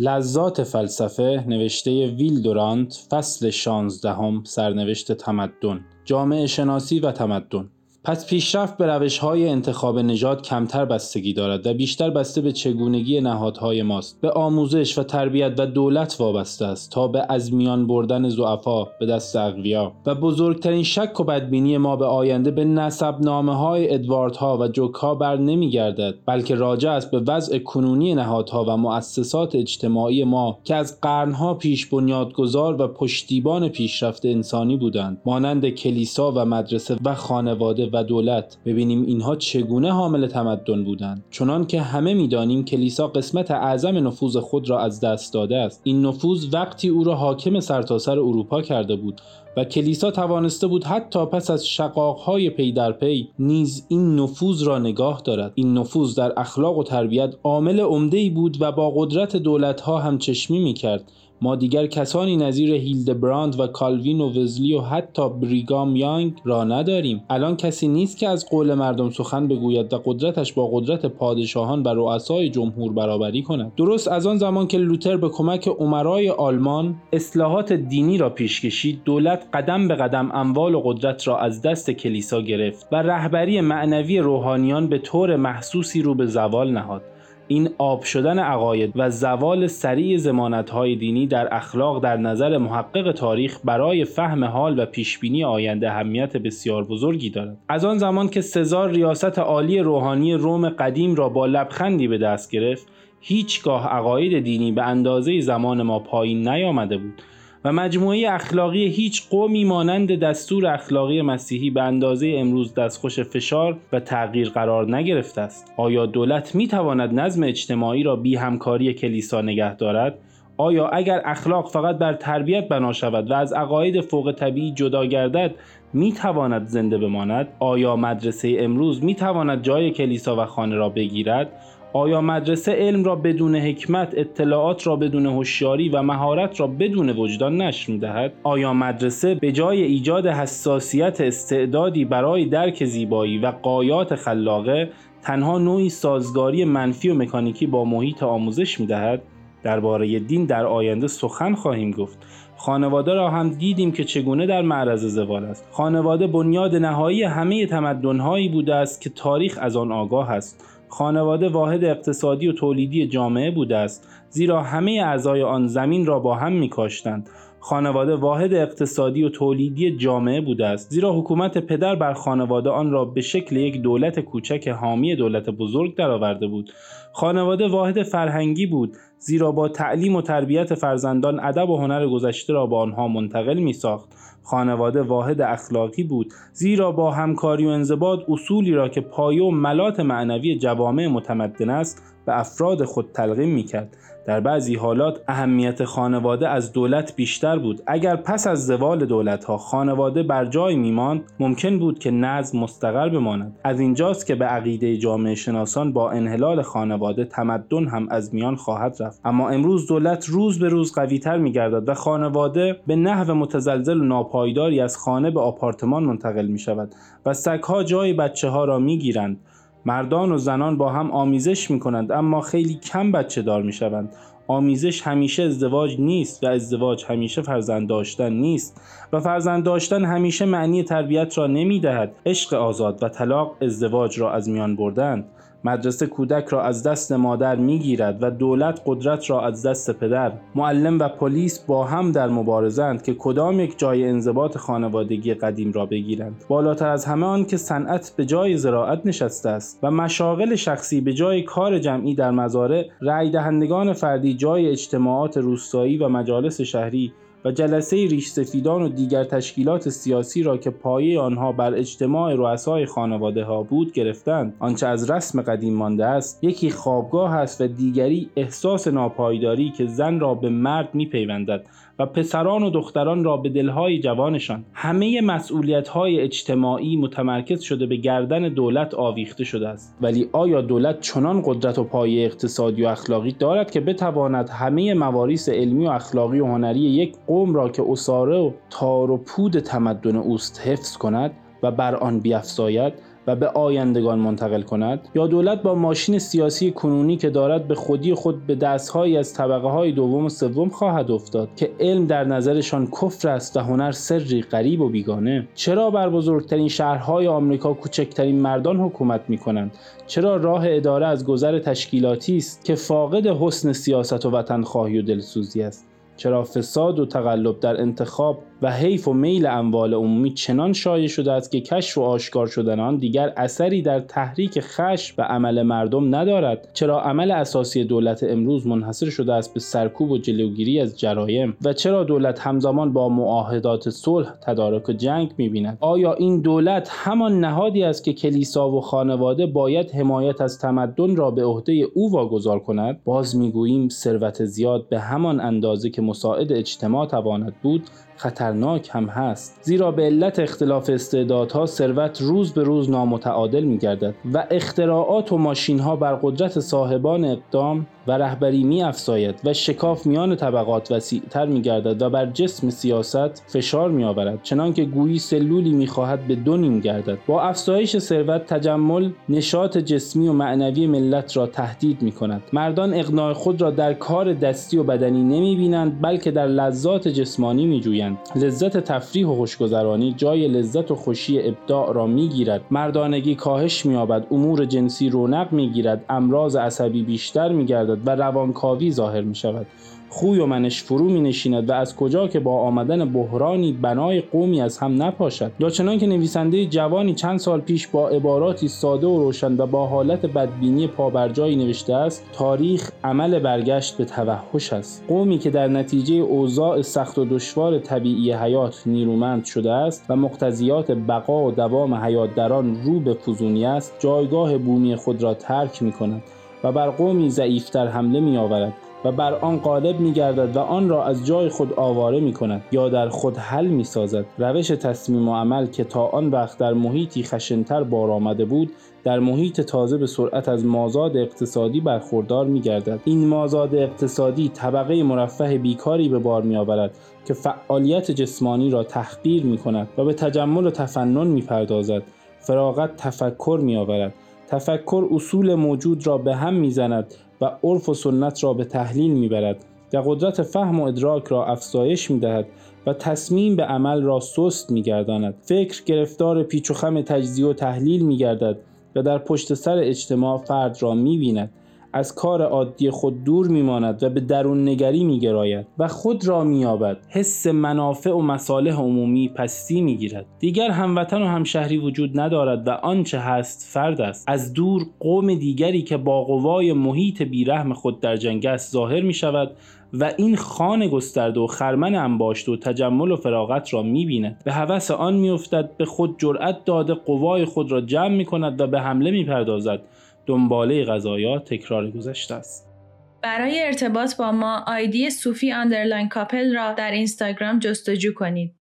لذات فلسفه نوشته ویل دورانت فصل 16 سرنوشت تمدن جامعه شناسی و تمدن. پس پیشرفت به روش های انتخاب نژاد کمتر بستگی دارد و بیشتر بسته به چگونگی نهادهای ماست. به آموزش و تربیت و دولت وابسته است تا به از میان بردن زعفا به دست اقویا. و بزرگترین شک و بدبینی ما به آینده به نسب نامه های ادوارد ها و جوک ها بر نمی گردد بلکه راجع است به وضع کنونی نهادها و مؤسسات اجتماعی ما که از قرنها پیش بنیادگذار و پشتیبان پیشرفت انسانی بودند. مانند کلیسا و مدرسه و خانواده و دولت ببینیم اینها چگونه حامل تمدن بودند. چنان که همه می‌دانیم کلیسا قسمت اعظم نفوذ خود را از دست داده است. این نفوذ وقتی او را حاکم سرتاسر سر اروپا کرده بود و کلیسا توانسته بود حتی پس از شقاقهای پی در پی نیز این نفوذ را نگاه دارد. این نفوذ در اخلاق و تربیت عامل عمده بود و با قدرت دولتها هم چشمی می کرد ما دیگر کسانی نظیر هیلدبراند و کالوین و وزلی و حتی بریگهام یانگ را نداریم. الان کسی نیست که از قول مردم سخن بگوید و قدرتش با قدرت پادشاهان و رؤسای جمهور برابری کند. درست از آن زمان که لوتر به کمک امرای آلمان اصلاحات دینی را پیش کشید دولت قدم به قدم اموال و قدرت را از دست کلیسا گرفت و رهبری معنوی روحانیان به طور محسوسی رو به زوال نهاد. این آب شدن عقاید و زوال سریع های دینی در اخلاق در نظر محقق تاریخ برای فهم حال و پیشبینی آینده اهمیت بسیار بزرگی دارد. از آن زمان که سزار ریاست عالی روحانی روم قدیم را با لبخندی به دست گرفت هیچگاه عقاید دینی به اندازه زمان ما پایین نیامده بود. و مجموعه اخلاقی هیچ قومی مانند دستور اخلاقی مسیحی به اندازه امروز دستخوش فشار و تغییر قرار نگرفته است. آیا دولت می تواند نظم اجتماعی را بی همکاری کلیسا نگه دارد؟ آیا اگر اخلاق فقط بر تربیت بنا شود و از عقاید فوق طبیعی جدا گردد می تواند زنده بماند؟ آیا مدرسه امروز می تواند جای کلیسا و خانه را بگیرد؟ آیا مدرسه علم را بدون حکمت اطلاعات را بدون هوشیاری و مهارت را بدون وجدان نشر می‌دهد؟ آیا مدرسه به جای ایجاد حساسیت استعدادی برای درک زیبایی و قایات خلاقه تنها نوعی سازگاری منفی و مکانیکی با محیط آموزش می‌دهد؟ درباره دین در آینده سخن خواهیم گفت. خانواده را هم دیدیم که چگونه در معرض زوال است. خانواده بنیاد نهایی همه تمدنهایی بوده است که تاریخ از آن آگاه است. خانواده واحد اقتصادی و تولیدی جامعه بوده است زیرا همه اعضای آن زمین را با هم میکاشتند. خانواده واحد اقتصادی و تولیدی جامعه بوده است زیرا حکومت پدر بر خانواده آن را به شکل یک دولت کوچک حامی دولت بزرگ درآورده بود. خانواده واحد فرهنگی بود زیرا با تعلیم و تربیت فرزندان ادب و هنر گذشته را به آنها منتقل می ساخت خانواده واحد اخلاقی بود زیرا با همکاری و انضباط اصولی را که پایه و ملات معنوی جوامع متمدن است به افراد خود تلقیم می کرد در بعضی حالات اهمیت خانواده از دولت بیشتر بود. اگر پس از زوال دولت ها خانواده بر جای میماند ممکن بود که نظم مستقر بماند. از اینجاست که به عقیده جامعه شناسان با انحلال خانواده تمدن هم از میان خواهد رفت. اما امروز دولت روز به روز قویتر میگردد و خانواده به نحو متزلزل و ناپایداری از خانه به آپارتمان منتقل می شود و سگها جای بچه ها را می گیرند مردان و زنان با هم آمیزش می کنند اما خیلی کم بچه دار می شوند آمیزش همیشه ازدواج نیست و ازدواج همیشه فرزند داشتن نیست و فرزند داشتن همیشه معنی تربیت را نمی دهد عشق آزاد و طلاق ازدواج را از میان بردند مدرسه کودک را از دست مادر می‌گیرد و دولت قدرت را از دست پدر معلم و پلیس با هم در مبارزند که کدام یک جای انضباط خانوادگی قدیم را بگیرند. بالاتر از همه آن که صنعت به جای زراعت نشسته است و مشاغل شخصی به جای کار جمعی در مزارع رای دهندگان فردی جای اجتماعات روستایی و مجالس شهری و جلسه ریش سفیدان و دیگر تشکیلات سیاسی را که پایه آنها بر اجتماع رؤسای خانواده ها بود گرفتند. آنچه از رسم قدیم مانده است یکی خوابگاه است و دیگری احساس ناپایداری که زن را به مرد میپیوندد. و پسران و دختران را به دلهای جوانشان همه مسئولیت های اجتماعی متمرکز شده به گردن دولت آویخته شده است. ولی آیا دولت چنان قدرت و پایه اقتصادی و اخلاقی دارد که بتواند همه مواریس علمی و اخلاقی و هنری یک قوم را که اساره و تار و پود تمدن اوست حفظ کند و بر آن بیافزاید و به آیندگان منتقل کند. یا دولت با ماشین سیاسی کنونی که دارد به خودی خود به دستهایی از طبقه های دوم و سوم خواهد افتاد که علم در نظرشان کفر است و هنر سری غریب و بیگانه. چرا بر بزرگترین شهرهای آمریکا کوچکترین مردان حکومت می کنند چرا راه اداره از گذر تشکیلاتی است که فاقد حسن سیاست و وطنخواهی و دلسوزی است؟ چرا فساد و تقلب در انتخاب و حیف و میل اموال عمومی چنان شایع شده است که کشف و آشکار شدن آن دیگر اثری در تحریک خشم و عمل مردم ندارد چرا عمل اساسی دولت امروز منحصر شده است به سرکوب و جلوگیری از جرایم و چرا دولت همزمان با معاهدات صلح تدارک جنگ می‌بیند؟ آیا این دولت همان نهادی است که کلیسا و خانواده باید حمایت از تمدن را به عهده او واگذار کند؟ باز می‌گوییم ثروت زیاد به همان اندازه که مساعد اجتماع تواند بود خطرناک هم هست. زیرا به علت اختلاف استعدادها ثروت روز به روز نامتعادل می گردد و اختراعات و ماشین ها بر قدرت صاحبان اقدام و رهبری می افزاید و شکاف میان طبقات وسیعتر می گردد و بر جسم سیاست فشار می آورد چنانکه گویی سلولی می خواهد به دو نیم گردد. با افزایش ثروت تجمل نشاط جسمی و معنوی ملت را تهدید می کند مردان اقناع خود را در کار دستی و بدنی نمی بینند بلکه در لذات جسمانی می جویند لذت تفریح و خوشگذرانی جای لذت و خوشی ابداع را می گیرد مردانگی کاهش می یابد امور جنسی رونق می گیرد امراض عصبی بیشتر می گردد و روانکاوی ظاهر می شود خوی و منش فرو می نشیند و از کجا که با آمدن بحرانی بنای قومی از هم نپاشد. چنان که نویسنده جوانی چند سال پیش با عباراتی ساده و روشن و با حالت بدبینی پابرجایی نوشته است تاریخ عمل برگشت به توحش است. قومی که در نتیجه اوضاع سخت و دشوار طبیعی حیات نیرومند شده است و مقتضیات بقا و دوام حیات در آن رو به فزونی است جایگاه بومی خود را ترک می کند و بر قومی ضعیفتر حمله می آورد و بر آن غالب می گردد و آن را از جای خود آواره می کند یا در خود حل می سازد روش تصمیم و عمل که تا آن وقت در محیطی خشنتر بار آمده بود در محیط تازه به سرعت از مازاد اقتصادی برخوردار می گردد. این مازاد اقتصادی طبقه مرفه بیکاری به بار می آورد که فعالیت جسمانی را تحقیر می کند و به تجمل و تفنن می پردازد. فراغت تفکر می آورد تفکر اصول موجود را به هم می‌زند و عرف و سنت را به تحلیل می‌برد و قدرت فهم و ادراک را افزایش می‌دهد و تصمیم به عمل را سست میگرداند. فکر گرفتار پیچ و خم تجزیه و تحلیل میگردد و در پشت سر اجتماع فرد را می‌بیند. از کار عادی خود دور میماند و به درون نگری میگراید و خود را مییابد. حس منافع و مصالح عمومی پستی می‌گیرد. دیگر هموطن و همشهری وجود ندارد و آنچه هست فرد است. از دور قوم دیگری که با قوای محیط بیرحم خود در جنگ است ظاهر می شود و این خانه گسترده و خرمن انباشته و تجمل و فراغت را می‌بیند. به هوس آن میافتد به خود جرأت داده قوای خود را جمع می کند و به حمله می‌پردازد. دنباله قضایا تکرار گذشته است. برای ارتباط با ما ID صوفی underline couple را در اینستاگرام جستجو کنید.